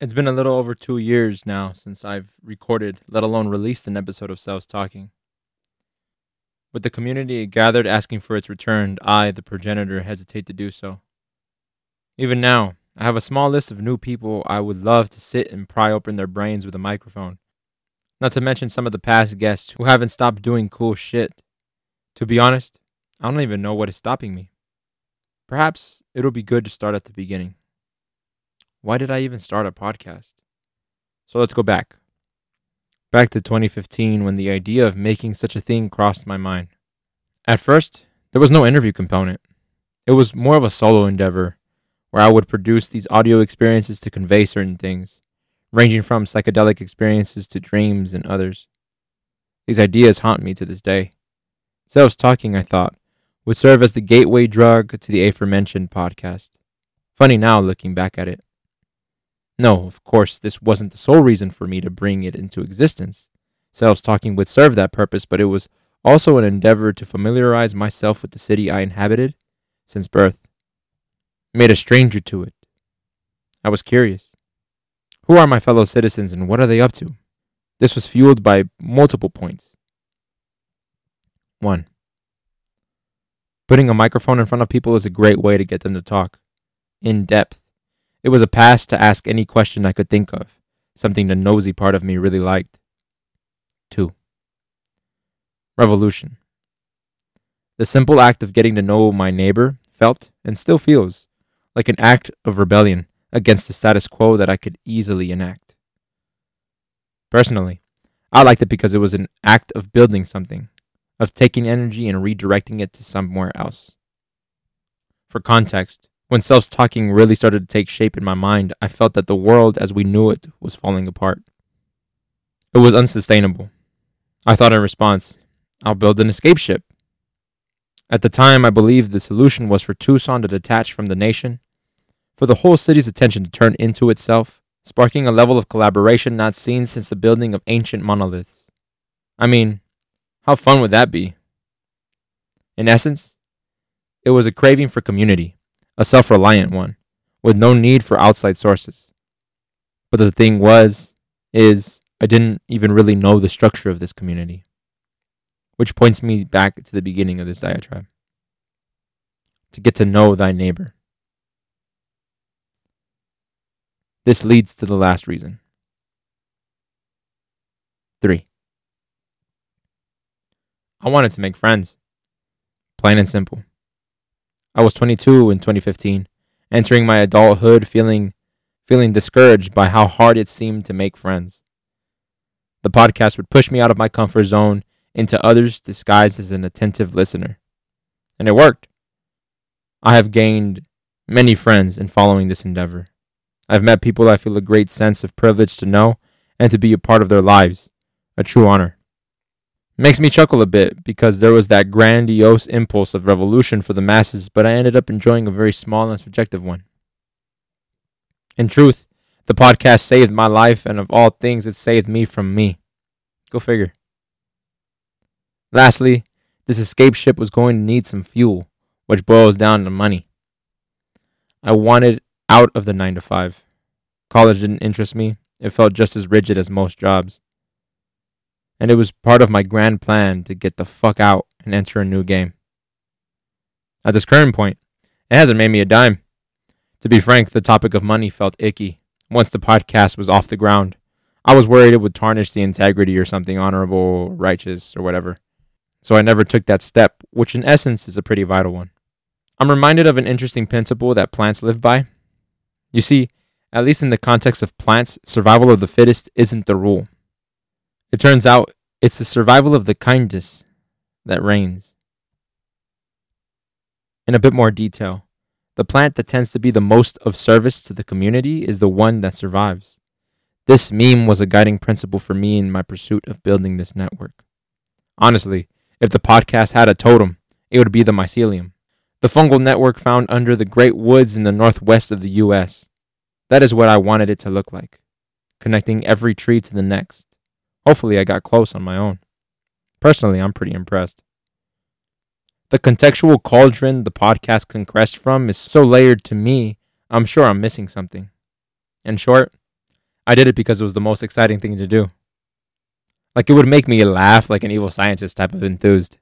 It's been a little over two years now since I've recorded, let alone released an episode of Selves Talking. With the community gathered asking for its return, I, the progenitor, hesitate to do so. Even now, I have a small list of new people I would love to sit and pry open their brains with a microphone. Not to mention some of the past guests who haven't stopped doing cool shit. To be honest, I don't even know what is stopping me. Perhaps it'll be good to start at the beginning. Why did I even start a podcast? So let's go back. Back to 2015 when the idea of making such a thing crossed my mind. At first, there was no interview component. It was more of a solo endeavor where I would produce these audio experiences to convey certain things, ranging from psychedelic experiences to dreams and others. These ideas haunt me to this day. Self talking, I thought, would serve as the gateway drug to the aforementioned podcast. Funny now looking back at it. No, of course, this wasn't the sole reason for me to bring it into existence. Selves talking would serve that purpose, but it was also an endeavor to familiarize myself with the city I inhabited since birth. Made a stranger to it. I was curious. Who are my fellow citizens and what are they up to? This was fueled by multiple points. 1. Putting a microphone in front of people is a great way to get them to talk. In depth it was a pass to ask any question I could think of, something the nosy part of me really liked. 2. Revolution. The simple act of getting to know my neighbor felt, and still feels, like an act of rebellion against the status quo that I could easily enact. Personally, I liked it because it was an act of building something, of taking energy and redirecting it to somewhere else. For context, when self talking really started to take shape in my mind, I felt that the world as we knew it was falling apart. It was unsustainable. I thought in response, I'll build an escape ship. At the time, I believed the solution was for Tucson to detach from the nation, for the whole city's attention to turn into itself, sparking a level of collaboration not seen since the building of ancient monoliths. I mean, how fun would that be? In essence, it was a craving for community a self reliant one, with no need for outside sources. But the thing was, is, I didn't even really know the structure of this community. Which points me back to the beginning of this diatribe to get to know thy neighbor. This leads to the last reason. 3. I wanted to make friends. Plain and simple. I was 22 in 2015, entering my adulthood feeling feeling discouraged by how hard it seemed to make friends. The podcast would push me out of my comfort zone into others disguised as an attentive listener. And it worked. I have gained many friends in following this endeavor. I've met people I feel a great sense of privilege to know and to be a part of their lives, a true honor makes me chuckle a bit because there was that grandiose impulse of revolution for the masses, but I ended up enjoying a very small and subjective one. In truth, the podcast saved my life, and of all things, it saved me from me. Go figure. Lastly, this escape ship was going to need some fuel, which boils down to money. I wanted out of the 9 to 5. College didn't interest me, it felt just as rigid as most jobs and it was part of my grand plan to get the fuck out and enter a new game. At this current point, it hasn't made me a dime. To be frank, the topic of money felt icky once the podcast was off the ground. I was worried it would tarnish the integrity or something honorable, righteous, or whatever. So I never took that step, which in essence is a pretty vital one. I'm reminded of an interesting principle that plants live by. You see, at least in the context of plants, survival of the fittest isn't the rule. It turns out it's the survival of the kindest that reigns. In a bit more detail, the plant that tends to be the most of service to the community is the one that survives. This meme was a guiding principle for me in my pursuit of building this network. Honestly, if the podcast had a totem, it would be the mycelium, the fungal network found under the great woods in the northwest of the U.S. That is what I wanted it to look like, connecting every tree to the next Hopefully, I got close on my own. Personally, I'm pretty impressed. The contextual cauldron the podcast compressed from is so layered to me, I'm sure I'm missing something. In short, I did it because it was the most exciting thing to do. Like it would make me laugh like an evil scientist type of enthused.